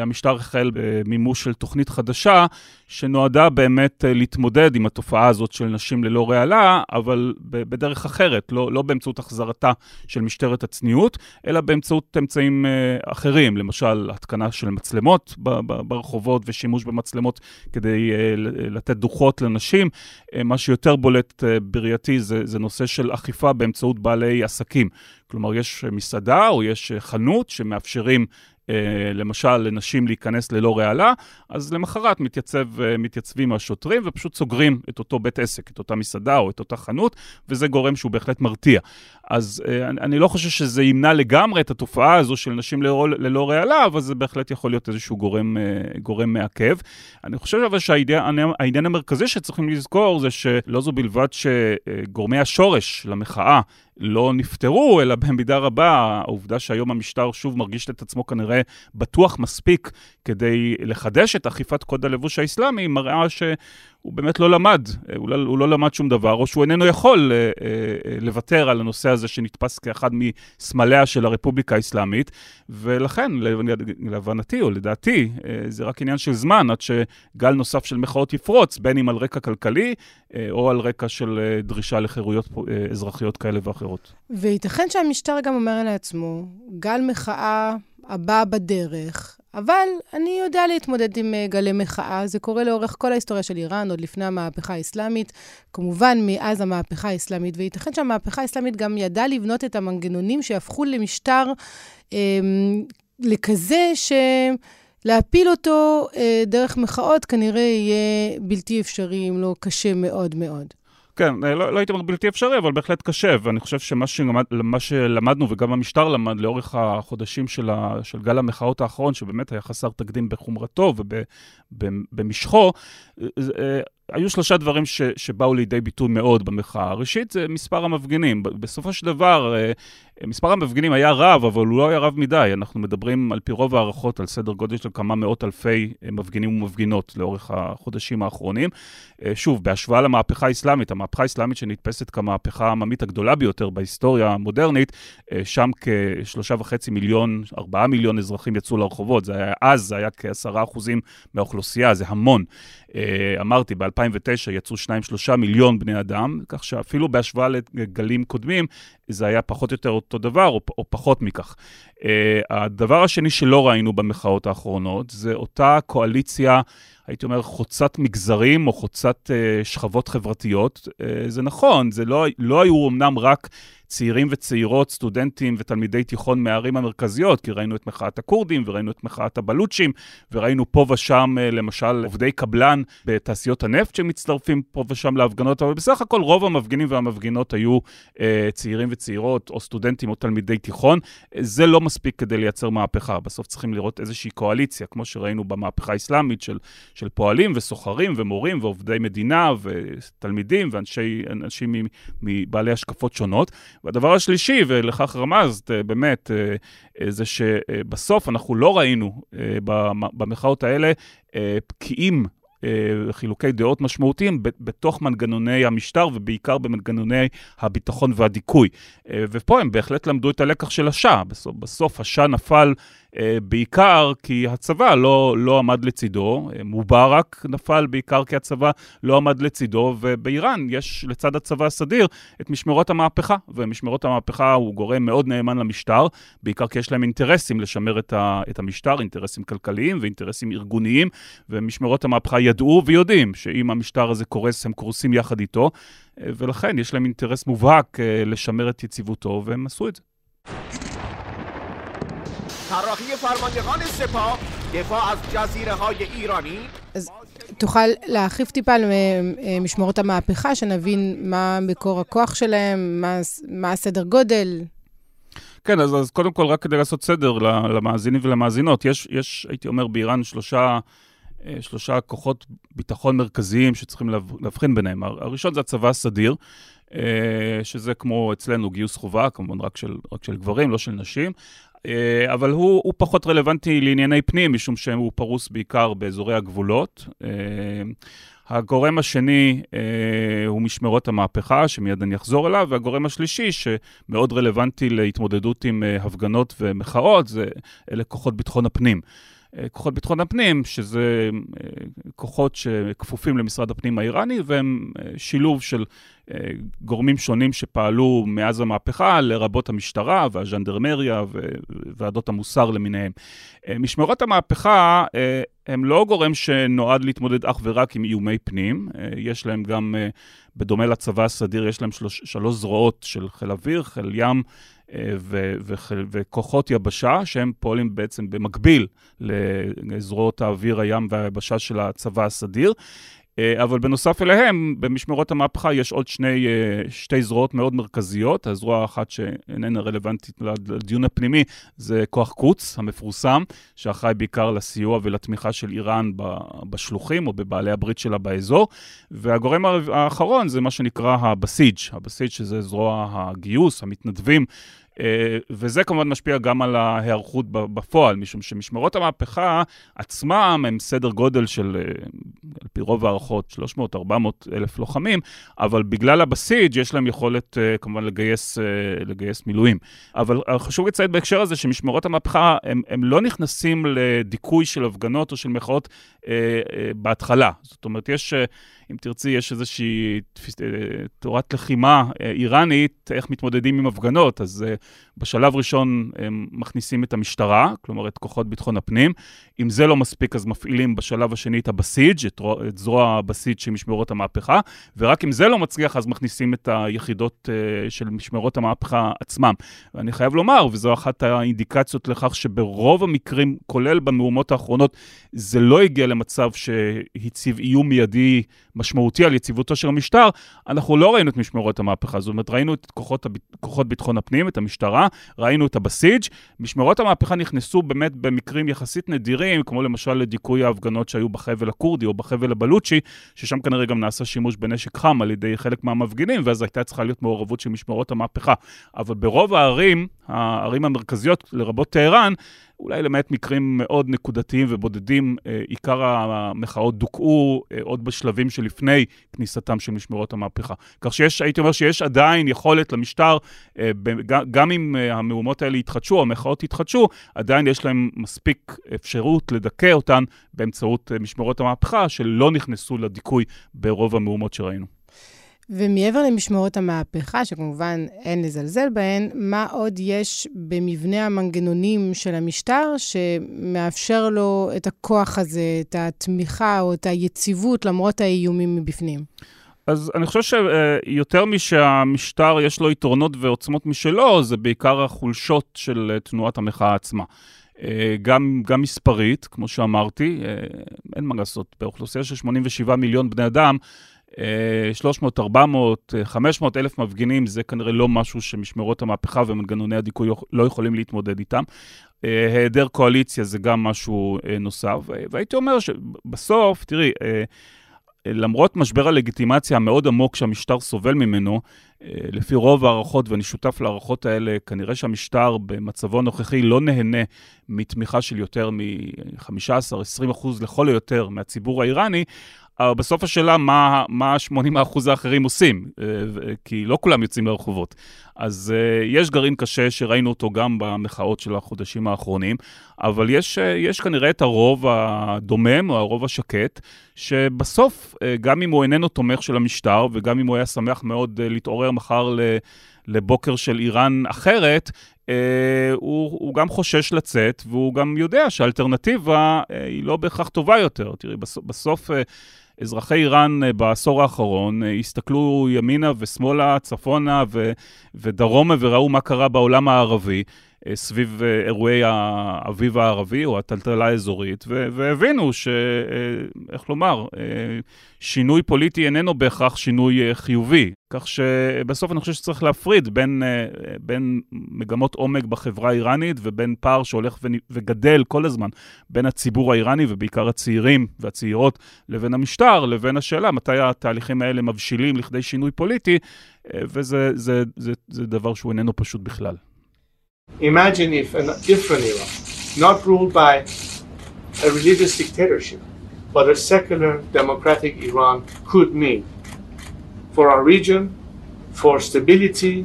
המשטר החל במימוש של תוכנית חדשה, שנועדה באמת אה, להתמודד עם התופעה הזאת של נשים ללא רעלה, אבל בדרך אחרת, לא, לא באמצעות החזרתה של משטרת הצניעות, אלא באמצעות אמצעים אה, אחרים, למשל התקנה של מצלמות ברחובות ושימוש במצלמות כדי לתת דוחות לנשים. מה שיותר בולט בראייתי זה, זה נושא של אכיפה באמצעות בעלי עסקים. כלומר, יש מסעדה או יש חנות שמאפשרים אה, למשל לנשים להיכנס ללא רעלה, אז למחרת מתייצב, אה, מתייצבים השוטרים ופשוט סוגרים את אותו בית עסק, את אותה מסעדה או את אותה חנות, וזה גורם שהוא בהחלט מרתיע. אז אה, אני לא חושב שזה ימנע לגמרי את התופעה הזו של נשים ללא, ללא רעלה, אבל זה בהחלט יכול להיות איזשהו גורם, גורם מעכב. אני חושב אבל שהעניין המרכזי שצריכים לזכור זה שלא זו בלבד שגורמי השורש למחאה לא נפתרו, אלא במידה רבה העובדה שהיום המשטר שוב מרגיש את עצמו כנראה בטוח מספיק כדי לחדש את אכיפת קוד הלבוש האסלאמי, מראה שהוא באמת לא למד, הוא לא, הוא לא למד שום דבר, או שהוא איננו יכול אה, אה, לוותר על הנושא הזה שנתפס כאחד מסמליה של הרפובליקה האסלאמית, ולכן, להבנתי או לדעתי, אה, זה רק עניין של זמן עד שגל נוסף של מחאות יפרוץ, בין אם על רקע כלכלי, אה, או על רקע של אה, דרישה לחירויות אה, אזרחיות כאלה ואחרות. וייתכן שהמשטר גם אומר לעצמו, גל מחאה הבא בדרך, אבל אני יודע להתמודד עם גלי מחאה. זה קורה לאורך כל ההיסטוריה של איראן, עוד לפני המהפכה האסלאמית, כמובן מאז המהפכה האסלאמית, וייתכן שהמהפכה האסלאמית גם ידעה לבנות את המנגנונים שהפכו למשטר אה, לכזה ש... להפיל אותו אה, דרך מחאות כנראה יהיה בלתי אפשרי, אם לא קשה מאוד מאוד. כן, אה, לא, לא הייתי אומר בלתי אפשרי, אבל בהחלט קשה, ואני חושב שמה שלמד, שלמדנו, וגם המשטר למד לאורך החודשים של, ה, של גל המחאות האחרון, שבאמת היה חסר תקדים בחומרתו ובמשכו, אה, היו שלושה דברים ש, שבאו לידי ביטוי מאוד במחאה. ראשית, זה מספר המפגינים. בסופו של דבר, אה, מספר המפגינים היה רב, אבל הוא לא היה רב מדי. אנחנו מדברים על פי רוב הערכות על סדר גודל של כמה מאות אלפי אה, מפגינים ומפגינות לאורך החודשים האחרונים. אה, שוב, בהשוואה למהפכה האסלאמית, המהפכה האסלאמית שנתפסת כמהפכה העממית הגדולה ביותר בהיסטוריה המודרנית, שם כשלושה וחצי מיליון, ארבעה מיליון אזרחים יצאו לרחובות. זה היה, אז זה היה כעשרה אחוזים מהאוכלוסייה, זה המון. אמרתי, ב-2009 יצאו 2-3 מיליון בני אדם, כך שאפילו בהשוואה לגלים קודמים, זה היה פחות או יותר אותו דבר, או, או פחות מכך. Uh, הדבר השני שלא ראינו במחאות האחרונות, זה אותה קואליציה, הייתי אומר, חוצת מגזרים או חוצת uh, שכבות חברתיות. Uh, זה נכון, זה לא, לא היו אמנם רק... צעירים וצעירות, סטודנטים ותלמידי תיכון מהערים המרכזיות, כי ראינו את מחאת הכורדים וראינו את מחאת הבלוצ'ים, וראינו פה ושם, אה, למשל, עובדי קבלן בתעשיות הנפט שמצטרפים פה ושם להפגנות, אבל בסך הכל רוב המפגינים והמפגינות היו אה, צעירים וצעירות, או סטודנטים או תלמידי תיכון. זה לא מספיק כדי לייצר מהפכה. בסוף צריכים לראות איזושהי קואליציה, כמו שראינו במהפכה האסלאמית, של, של פועלים וסוחרים ומורים ועובדי מדינה ותלמידים ואנשים מבעלי השקפות שונות. והדבר השלישי, ולכך רמזת אה, באמת, אה, אה, זה שבסוף אנחנו לא ראינו במחאות האלה פקיעים חילוקי דעות משמעותיים בתוך מנגנוני המשטר ובעיקר במנגנוני הביטחון והדיכוי. ופה הם בהחלט למדו את הלקח של השאה. בסוף, בסוף השאה נפל בעיקר כי הצבא לא, לא עמד לצידו, מובארק נפל בעיקר כי הצבא לא עמד לצידו, ובאיראן יש לצד הצבא הסדיר את משמרות המהפכה, ומשמרות המהפכה הוא גורם מאוד נאמן למשטר, בעיקר כי יש להם אינטרסים לשמר את, ה, את המשטר, אינטרסים כלכליים ואינטרסים ארגוניים, ומשמרות המהפכה ידעו ויודעים שאם המשטר הזה קורס, הם קורסים יחד איתו, ולכן יש להם אינטרס מובהק אה, לשמר את יציבותו, והם עשו את זה. طراحی فرماندهان سپاه دفاع از جزیره های ایرانی אז תוכל להרחיב טיפה על אה, משמרות המהפכה, שנבין מה מקור הכוח שלהם, מה, מה הסדר גודל? כן, אז, אז קודם כל, רק כדי לעשות סדר למאזינים ולמאזינות, יש, יש הייתי אומר, באיראן שלושה, אה, שלושה כוחות ביטחון מרכזיים שצריכים להבחין ביניהם. הראשון זה הצבא הסדיר, שזה כמו אצלנו גיוס חובה, כמובן רק של, רק של גברים, לא של נשים. אה, אבל הוא, הוא פחות רלוונטי לענייני פנים, משום שהוא פרוס בעיקר באזורי הגבולות. אה, הגורם השני אה, הוא משמרות המהפכה, שמיד אני אחזור אליו, והגורם השלישי, שמאוד רלוונטי להתמודדות עם הפגנות ומחאות, זה אלה כוחות ביטחון הפנים. כוחות ביטחון הפנים, שזה כוחות שכפופים למשרד הפנים האיראני, והם שילוב של גורמים שונים שפעלו מאז המהפכה, לרבות המשטרה והז'נדרמריה וועדות המוסר למיניהם. אה, משמרות המהפכה אה, הם לא גורם שנועד להתמודד אך ורק עם איומי פנים, אה, יש להם גם, בדומה לצבא הסדיר, יש להם שלוש, שלוש זרועות של חיל אוויר, חיל ים, ו- ו- וכוחות יבשה, שהם פועלים בעצם במקביל לזרועות האוויר, הים והיבשה של הצבא הסדיר. אה, אבל בנוסף אליהם, במשמרות המהפכה יש עוד שני, אה, שתי זרועות מאוד מרכזיות. הזרוע האחת שאיננה רלוונטית לדיון הפנימי זה כוח קוץ המפורסם, שאחראי בעיקר לסיוע ולתמיכה של איראן בשלוחים או בבעלי הברית שלה באזור. והגורם האחרון זה מה שנקרא הבסיג', הבסיג' שזה זרוע הגיוס, המתנדבים. אה, וזה כמובן משפיע גם על ההיערכות בפועל, משום שמשמרות המהפכה עצמם הם סדר גודל של, אה, על פי רוב הערכות, 300-400 אלף לוחמים, אבל בגלל הבסיג' יש להם יכולת אה, כמובן לגייס, לגייס מילואים. אבל חשוב לציין בהקשר הזה שמשמרות המהפכה, הם, הם לא נכנסים לדיכוי של הפגנות או של מחאות בהתחלה. זאת אומרת, יש... אם תרצי, יש איזושהי אה, תורת לחימה אה, איראנית, איך מתמודדים עם הפגנות. אז אה, בשלב ראשון הם מכניסים את המשטרה, כלומר את כוחות ביטחון הפנים. אם זה לא מספיק, אז מפעילים בשלב השני את הבסיג', את, את זרוע הבסיג' של משמרות המהפכה, ורק אם זה לא מצליח, אז מכניסים את היחידות של משמרות המהפכה עצמם. ואני חייב לומר, וזו אחת האינדיקציות לכך שברוב המקרים, כולל במהומות האחרונות, זה לא הגיע למצב שהציב איום מיידי משמעותי על יציבותו של המשטר, אנחנו לא ראינו את משמרות המהפכה. זאת אומרת, ראינו את כוחות, הב... כוחות ביטחון הפנים, את המשטרה, ראינו את הבסיג'. משמרות המהפכה נכנסו באמת במקרים יחסית נדירים, כמו למשל לדיכוי ההפגנות שהיו בחבל הכורדי או בחבל הבלוצ'י, ששם כנראה גם נעשה שימוש בנשק חם על ידי חלק מהמפגינים, ואז הייתה צריכה להיות מעורבות של משמרות המהפכה. אבל ברוב הערים, הערים המרכזיות, לרבות טהרן, אולי למעט מקרים מאוד נקודתיים ובודדים, אה, עיקר המחאות דוכאו אה, עוד בשלבים שלפני כניסתם של משמרות המהפכה. כך שיש, הייתי אומר שיש עדיין יכולת למשטר, אה, גם אם המהומות האלה יתחדשו, המחאות יתחדשו, עדיין יש להם מספיק אפשרות לדכא אותן באמצעות משמרות המהפכה, שלא נכנסו לדיכוי ברוב המהומות שראינו. ומעבר למשמרות המהפכה, שכמובן אין לזלזל בהן, מה עוד יש במבנה המנגנונים של המשטר שמאפשר לו את הכוח הזה, את התמיכה או את היציבות למרות האיומים מבפנים? אז אני חושב שיותר משהמשטר יש לו יתרונות ועוצמות משלו, זה בעיקר החולשות של תנועת המחאה עצמה. אה, גם, גם מספרית, כמו שאמרתי, אה, אין מה לעשות, באוכלוסייה של 87 מיליון בני אדם, 300, 400, 500 אלף מפגינים, זה כנראה לא משהו שמשמרות המהפכה ומנגנוני הדיכוי לא יכולים להתמודד איתם. אה, היעדר קואליציה זה גם משהו אה, נוסף, והייתי אומר שבסוף, תראי, אה, למרות משבר הלגיטימציה המאוד עמוק שהמשטר סובל ממנו, לפי רוב ההערכות, ואני שותף להערכות האלה, כנראה שהמשטר במצבו הנוכחי לא נהנה מתמיכה של יותר מ-15-20 אחוז לכל היותר מהציבור האיראני, אבל בסוף השאלה, מה, מה 80% האחרים עושים? כי לא כולם יוצאים לרחובות. אז יש גרעין קשה שראינו אותו גם במחאות של החודשים האחרונים, אבל יש, יש כנראה את הרוב הדומם או הרוב השקט, שבסוף, גם אם הוא איננו תומך של המשטר, וגם אם הוא היה שמח מאוד להתעורר מחר ל... לבוקר של איראן אחרת, אה, הוא, הוא גם חושש לצאת, והוא גם יודע שהאלטרנטיבה אה, היא לא בהכרח טובה יותר. תראי, בסוף, בסוף אה, אזרחי איראן אה, בעשור האחרון אה, הסתכלו ימינה ושמאלה, צפונה ו, ודרומה וראו מה קרה בעולם הערבי. אה, סביב אה, אירועי האביב הערבי או הטלטלה האזורית, והבינו ש... אה, איך לומר, שינוי פוליטי איננו בהכרח שינוי חיובי. כך שבסוף אני חושב שצריך להפריד בין, בין מגמות עומק בחברה האיראנית ובין פער שהולך וגדל כל הזמן בין הציבור האיראני ובעיקר הצעירים והצעירות לבין המשטר, לבין השאלה מתי התהליכים האלה מבשילים לכדי שינוי פוליטי, וזה זה, זה, זה דבר שהוא איננו פשוט בכלל. Imagine if a different Iran, not ruled by a religious dictatorship, but a secular democratic Iran could mean for our region, for stability,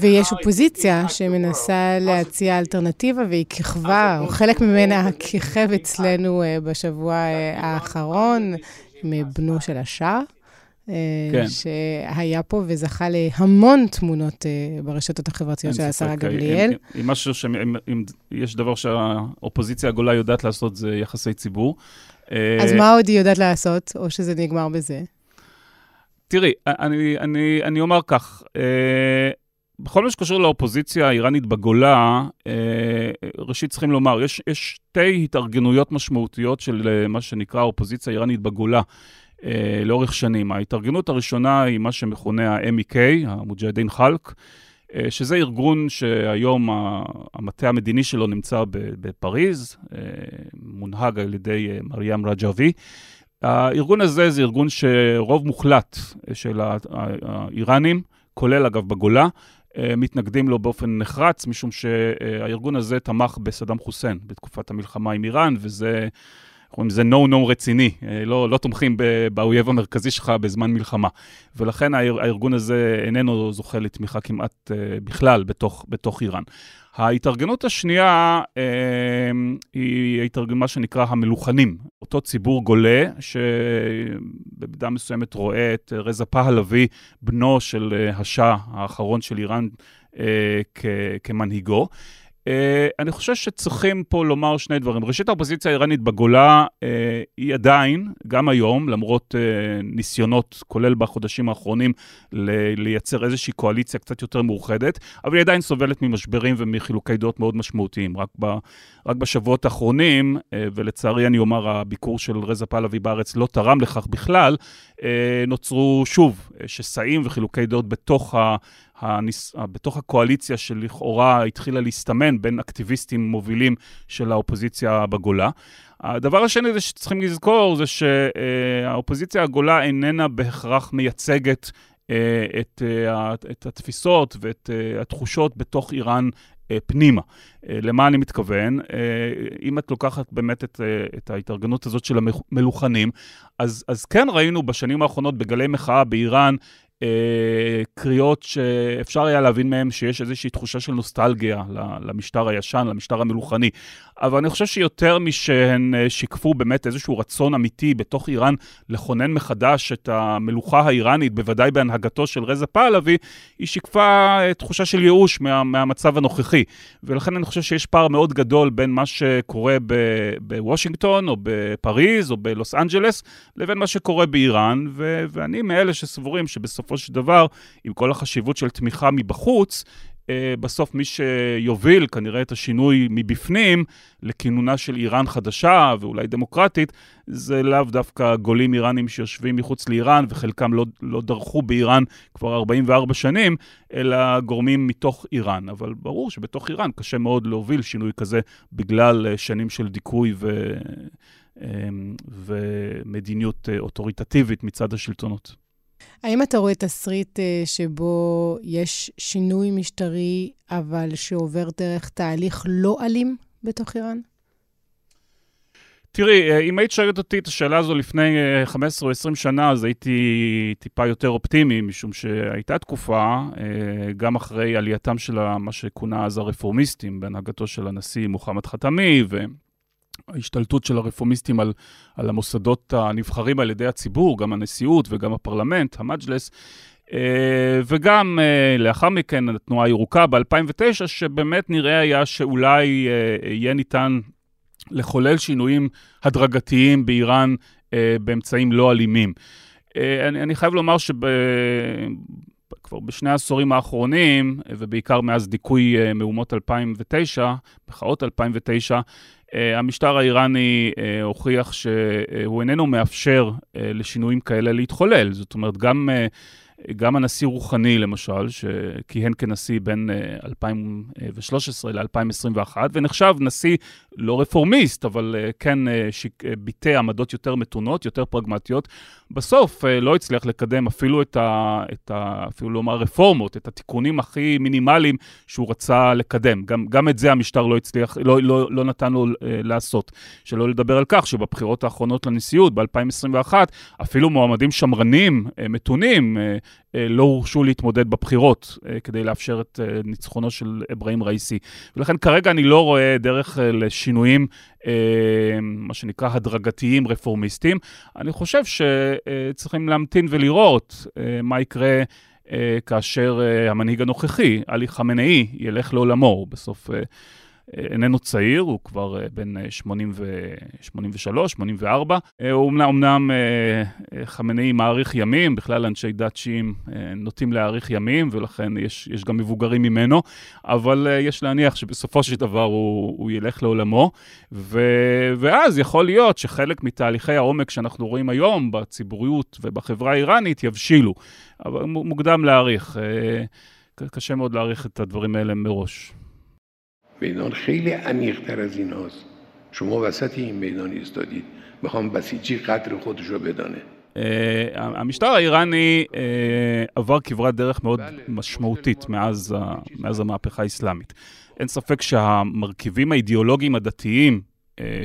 ויש אופוזיציה שמנסה להציע אלטרנטיבה, והיא כיכבה, או חלק ממנה כיכב אצלנו בשבוע האחרון, עם בנו של השאה. כן. שהיה פה וזכה להמון תמונות uh, ברשתות החברתיות של השרה גמליאל. אם, משהו ש... אם, יש דבר שהאופוזיציה הגולה יודעת לעשות, זה יחסי ציבור. אז מה עוד היא יודעת לעשות, או שזה נגמר בזה? תראי, אני, אני, אני אומר כך, בכל מה שקשור לאופוזיציה האיראנית בגולה, ראשית צריכים לומר, יש, יש שתי התארגנויות משמעותיות של מה שנקרא האופוזיציה האיראנית בגולה. אה, לאורך שנים. ההתארגנות הראשונה היא מה שמכונה ה-MEK, המוג'הדין חלק, אה, שזה ארגון שהיום המטה המדיני שלו נמצא בפריז, אה, מונהג על ידי מרים רג'אבי. הארגון הזה זה ארגון שרוב מוחלט של האיראנים, כולל אגב בגולה, מתנגדים לו באופן נחרץ, משום שהארגון הזה תמך בסדאם חוסיין בתקופת המלחמה עם איראן, וזה קוראים לזה no-no רציני, אה, לא, לא תומכים באויב המרכזי שלך בזמן מלחמה. ולכן הארגון הזה איננו זוכה לתמיכה כמעט uh, בכלל בתוך, בתוך איראן. ההתארגנות השנייה אה, היא התארגנות, מה שנקרא המלוכנים, אותו ציבור גולה, שבמידה מסוימת רואה את רזה פהלוי, בנו של אה, השאה האחרון של איראן, אה, כמנהיגו. Uh, אני חושב שצריכים פה לומר שני דברים. ראשית, האופוזיציה האיראנית בגולה uh, היא עדיין, גם היום, למרות uh, ניסיונות, כולל בחודשים האחרונים, לייצר איזושהי קואליציה קצת יותר מאוחדת, אבל היא עדיין סובלת ממשברים ומחילוקי דעות מאוד משמעותיים. רק, ב- רק בשבועות האחרונים, uh, ולצערי אני אומר, הביקור של רזה פהלוי בארץ לא תרם לכך בכלל, uh, נוצרו שוב שסעים וחילוקי דעות בתוך ה... הניס... בתוך הקואליציה שלכאורה התחילה להסתמן בין אקטיביסטים מובילים של האופוזיציה בגולה. הדבר השני זה שצריכים לזכור זה שהאופוזיציה הגולה איננה בהכרח מייצגת אה, את, אה, את התפיסות ואת אה, התחושות בתוך איראן פנימה. למה אני מתכוון? אם את לוקחת באמת את, את ההתארגנות הזאת של המלוכנים, אז, אז כן ראינו בשנים האחרונות בגלי מחאה באיראן אה, קריאות שאפשר היה להבין מהן שיש איזושהי תחושה של נוסטלגיה למשטר הישן, למשטר המלוכני. אבל אני חושב שיותר משהן אה, שיקפו באמת איזשהו רצון אמיתי בתוך איראן לכונן מחדש את המלוכה האיראנית, בוודאי בהנהגתו של רזה פהלוי, היא שיקפה אה, תחושה של ייאוש מה, מהמצב הנוכחי. ולכן אני חושב שיש פער מאוד גדול בין מה שקורה בוושינגטון, או בפריז, או בלוס אנג'לס, לבין מה שקורה באיראן, ו- ואני מאלה שסבורים שבסופו של דבר, עם כל החשיבות של תמיכה מבחוץ, Uh, בסוף מי שיוביל כנראה את השינוי מבפנים לכינונה של איראן חדשה ואולי דמוקרטית, זה לאו דווקא גולים איראנים שיושבים מחוץ לאיראן וחלקם לא, לא דרכו באיראן כבר 44 שנים, אלא גורמים מתוך איראן. אבל ברור שבתוך איראן קשה מאוד להוביל שינוי כזה בגלל uh, שנים של דיכוי ו... uh, ומדיניות אוטוריטטיבית מצד השלטונות. האם אתה רואה תסריט אה, שבו יש שינוי משטרי, אבל שעובר דרך תהליך לא אלים בתוך איראן? תראי, אה, אם היית שואלת אותי את השאלה הזו לפני 15 או 20 שנה, אז הייתי טיפה יותר אופטימי, משום שהייתה תקופה, גם אחרי עלייתם של מה שכונה אז הרפורמיסטים, בהנהגתו של הנשיא מוחמד חתמי, וההשתלטות של הרפורמיסטים על, על המוסדות הנבחרים על ידי הציבור, גם הנשיאות וגם הפרלמנט, המג'לס, וגם לאחר מכן התנועה הירוקה ב-2009, שבאמת נראה היה שאולי יהיה ניתן לחולל שינויים הדרגתיים באיראן אה, באמצעים לא אלימים. אה, אני, אני חייב לומר שכבר בשני העשורים האחרונים, ובעיקר מאז דיכוי אה, מהומות 2009, מחאות 2009, אה, המשטר האיראני אה, הוכיח שהוא איננו מאפשר אה, לשינויים כאלה להתחולל. זאת אומרת, גם... גם הנשיא רוחני, למשל, שכיהן כנשיא בין 2013 אה, ל-2021, ונחשב נשיא לא רפורמיסט, אבל אה, כן אה, ביטא עמדות יותר מתונות, יותר פרגמטיות, בסוף לא הצליח לקדם אפילו את ה... את ה אפילו לומר רפורמות, את התיקונים הכי מינימליים שהוא רצה לקדם. גם, גם את זה המשטר לא הצליח, לא, לא, לא נתן לו לעשות. שלא לדבר על כך שבבחירות האחרונות לנשיאות, ב-2021, אפילו מועמדים שמרנים, מתונים, לא הורשו להתמודד בבחירות אה, כדי לאפשר את אה, ניצחונו של אברהים ראיסי. ולכן כרגע אני לא רואה דרך לשינויים, מה שנקרא הדרגתיים רפורמיסטיים. אני חושב שצריכים להמתין ולראות מה יקרה. כאשר המנהיג הנוכחי, עלי חמינאי, ילך לעולמו. בסוף איננו צעיר, הוא כבר אה, בן 83, אה, 84. אה, הוא אמנם, חמינאי מעריך ימים, בכלל אנשי דת שיעים נוטים להאריך ימים, ולכן יש, יש גם מבוגרים ממנו, אבל יש להניח שבסופו של דבר הוא, הוא ילך לעולמו, ו, ואז יכול להיות שחלק מתהליכי העומק שאנחנו רואים היום בציבוריות ובחברה האיראנית יבשילו. אבל מוקדם להעריך, קשה מאוד להעריך את הדברים האלה מראש. میدان خیلی عمیقتر از این هاست شما وسط این میدان ایستادید میخوام بسیجی قدر خودش رو بدانه המשטר האיראני עבר כברת דרך מאוד משמעותית מאז, מאז המהפכה האסלאמית. אין ספק שהמרכיבים האידיאולוגיים הדתיים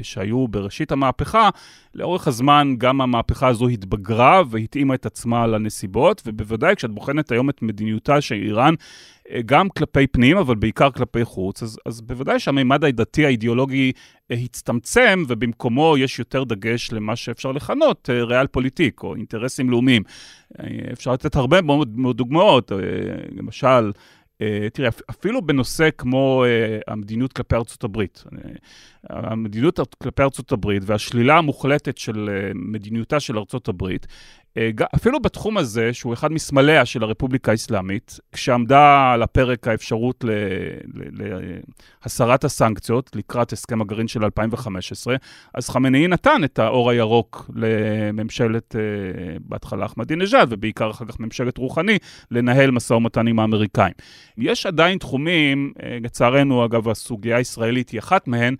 שהיו בראשית המהפכה, לאורך הזמן גם המהפכה הזו התבגרה והתאימה את עצמה לנסיבות, ובוודאי כשאת בוחנת היום את מדיניותה של איראן, גם כלפי פנים, אבל בעיקר כלפי חוץ, אז, אז בוודאי שהמימד הדתי האידיאולוגי אה, הצטמצם, ובמקומו יש יותר דגש למה שאפשר לכנות אה, ריאל פוליטיק, או אינטרסים לאומיים. אה, אפשר לתת הרבה מאוד, מאוד דוגמאות, למשל, תראה, אפילו בנושא כמו המדיניות כלפי ארצות הברית, המדיניות כלפי ארצות הברית והשלילה המוחלטת של מדיניותה של ארצות הברית, אה, אפילו בתחום הזה, שהוא אחד מסמליה של הרפובליקה האסלאמית, כשעמדה על הפרק האפשרות להסרת הסנקציות לקראת הסכם הגרעין של 2015, אז חמינאי נתן את האור הירוק לממשלת, אה, בהתחלה אחמדינג'אד, ובעיקר אחר כך ממשלת רוחני, לנהל משא ומתן עם האמריקאים. יש עדיין תחומים, אה, לצערנו, אגב, הסוגיה הישראלית היא אחת מהן,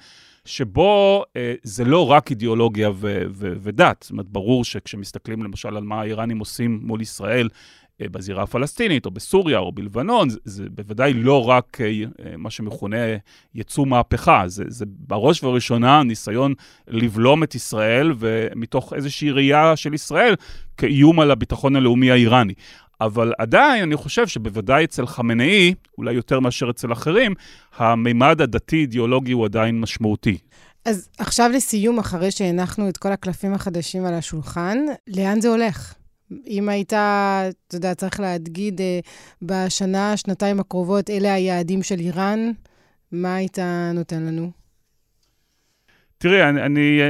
שבו אה, זה לא רק אידיאולוגיה ו- ו- ודת. זאת אומרת, ברור שכשמסתכלים למשל על מה האיראנים עושים מול ישראל, אה, בזירה הפלסטינית, או בסוריה, או בלבנון, זה, זה בוודאי לא רק אה, אה מה שמכונה יצוא מהפכה, זה, זה בראש ובראשונה ניסיון לבלום את ישראל, ומתוך איזושהי ראייה של ישראל כאיום על הביטחון הלאומי האיראני. אבל עדיין אני חושב שבוודאי אצל חמינאי, אולי יותר מאשר אצל אחרים, המימד הדתי-אידיאולוגי הוא עדיין משמעותי. אז עכשיו לסיום, אחרי שהנחנו את כל הקלפים החדשים על השולחן, לאן זה הולך? אם היית, אתה יודע, צריך להגיד, אה, בשנה, שנתיים הקרובות, אלה היעדים של איראן, מה היית נותן לנו? תראי, אני, אני,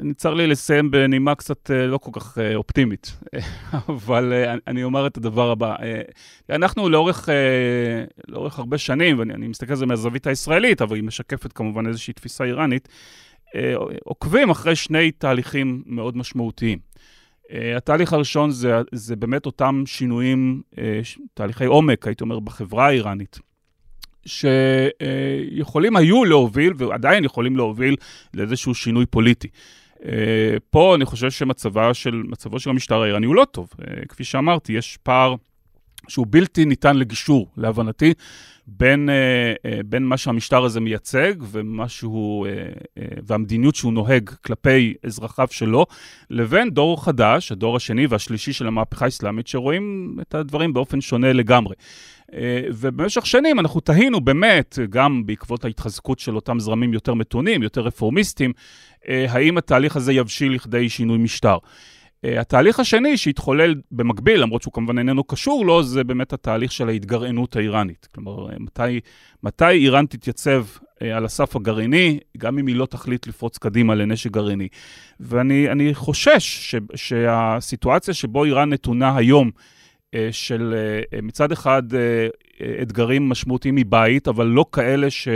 אני צר לי לסיים בנימה קצת אה, לא כל כך אה, אופטימית, אבל אה, אני אומר את הדבר הבא. אנחנו לאורך, לאורך הרבה שנים, ואני מסתכל על זה מהזווית הישראלית, אבל היא משקפת כמובן איזושהי תפיסה איראנית, עוקבים אחרי שני תהליכים מאוד משמעותיים. התהליך הראשון זה, זה באמת אותם שינויים, תהליכי עומק, הייתי אומר, בחברה האיראנית. שיכולים היו להוביל, ועדיין יכולים להוביל, לאיזשהו שינוי פוליטי. אה, פה אני חושב שמצבו של, של המשטר האיראני הוא לא טוב. אה, כפי שאמרתי, יש פער שהוא בלתי ניתן לגישור, להבנתי, בין, בין מה שהמשטר הזה מייצג ומה שהוא, והמדיניות שהוא נוהג כלפי אזרחיו שלו, לבין דור חדש, הדור השני והשלישי של המהפכה האסלאמית, שרואים את הדברים באופן שונה לגמרי. אה, ובמשך שנים אנחנו תהינו באמת, גם בעקבות ההתחזקות של אותם זרמים יותר מתונים, יותר רפורמיסטים, אה, האם התהליך הזה יבשיל לכדי שינוי משטר. אה, התהליך השני שהתחולל במקביל, למרות שהוא כמובן איננו קשור לו, זה באמת התהליך של ההתגרענות האיראנית. כלומר, מתי, מתי איראן תתייצב על הסף הגרעיני, גם אם היא לא תחליט לפרוץ קדימה לנשק גרעיני. ואני חושש ש, שהסיטואציה שבו איראן נתונה היום, של אה, מצד אחד אה, אתגרים משמעותיים מבית, אבל לא כאלה ש...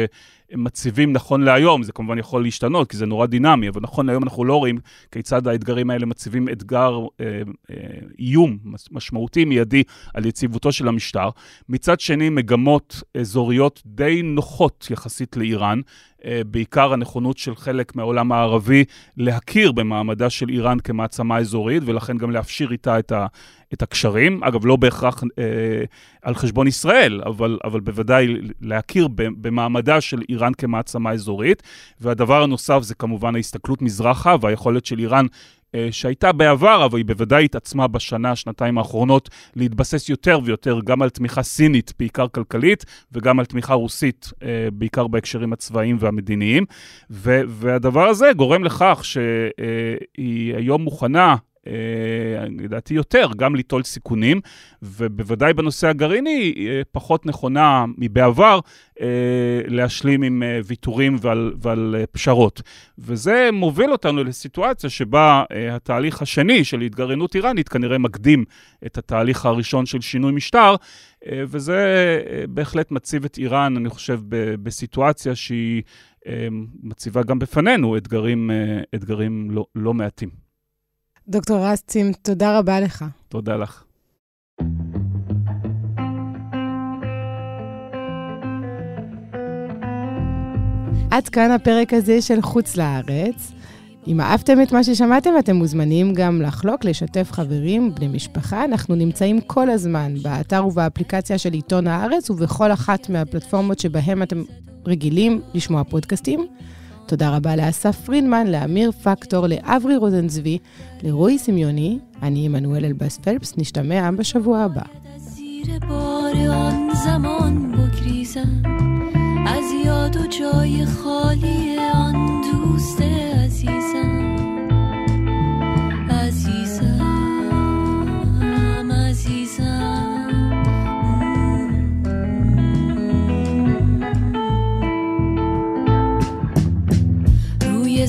מציבים נכון להיום, זה כמובן יכול להשתנות, כי זה נורא דינמי, אבל נכון להיום אנחנו לא רואים כיצד האתגרים האלה מציבים אתגר, אה, אה, איום משמעותי מיידי על יציבותו של המשטר. מצד שני, מגמות אזוריות די נוחות יחסית לאיראן, אה, בעיקר הנכונות של חלק מהעולם הערבי להכיר במעמדה של איראן כמעצמה אזורית, ולכן גם להפשיר איתה את, ה, את הקשרים. אגב, לא בהכרח אה, על חשבון ישראל, אבל, אבל בוודאי להכיר במעמדה של איראן כמעצמה אזורית. והדבר הנוסף זה כמובן ההסתכלות מזרחה והיכולת של איראן אה, שהייתה בעבר, אבל היא בוודאי התעצמה בשנה, שנתיים האחרונות, להתבסס יותר ויותר גם על תמיכה סינית, בעיקר כלכלית, וגם על תמיכה רוסית, אה, בעיקר בהקשרים הצבאיים והמדיניים. והדבר הזה גורם לכך שהיא היום מוכנה אה, לדעתי יותר, גם ליטול סיכונים, ובוודאי בנושא הגרעיני, אה, פחות נכונה מבעבר אה, להשלים עם ויתורים ועל, ועל פשרות. וזה מוביל אותנו לסיטואציה שבה התהליך השני של התגרענות איראנית כנראה מקדים את התהליך הראשון של שינוי משטר, וזה בהחלט מציב את איראן, אני חושב, בסיטואציה שהיא מציבה גם בפנינו אתגרים, אתגרים לא, לא מעטים. דוקטור רסצים, תודה רבה לך. תודה לך. עד כאן הפרק הזה של חוץ לארץ. אם אהבתם את מה ששמעתם, אתם מוזמנים גם לחלוק, לשתף חברים, בני משפחה. אנחנו נמצאים כל הזמן באתר ובאפליקציה של עיתון הארץ ובכל אחת מהפלטפורמות שבהן אתם רגילים לשמוע פודקאסטים. תודה רבה לאסף פרינמן, לאמיר פקטור, לאברי רוזנצבי, לרועי סמיוני, אני עמנואל אלבאס פלפס, נשתמע בשבוע הבא. از یاد و جای خالی آن دوست عزیزم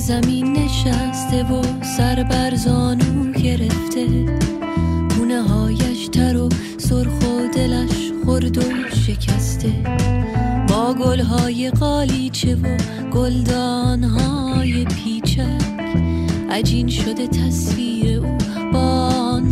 زمین نشسته و سر بر زانو گرفته. گونه هایش تر و سرخ و دلش خرد و شکسته. با گلهای قالیچه و گلدانهای پیچک عجین شده تصویر او با آن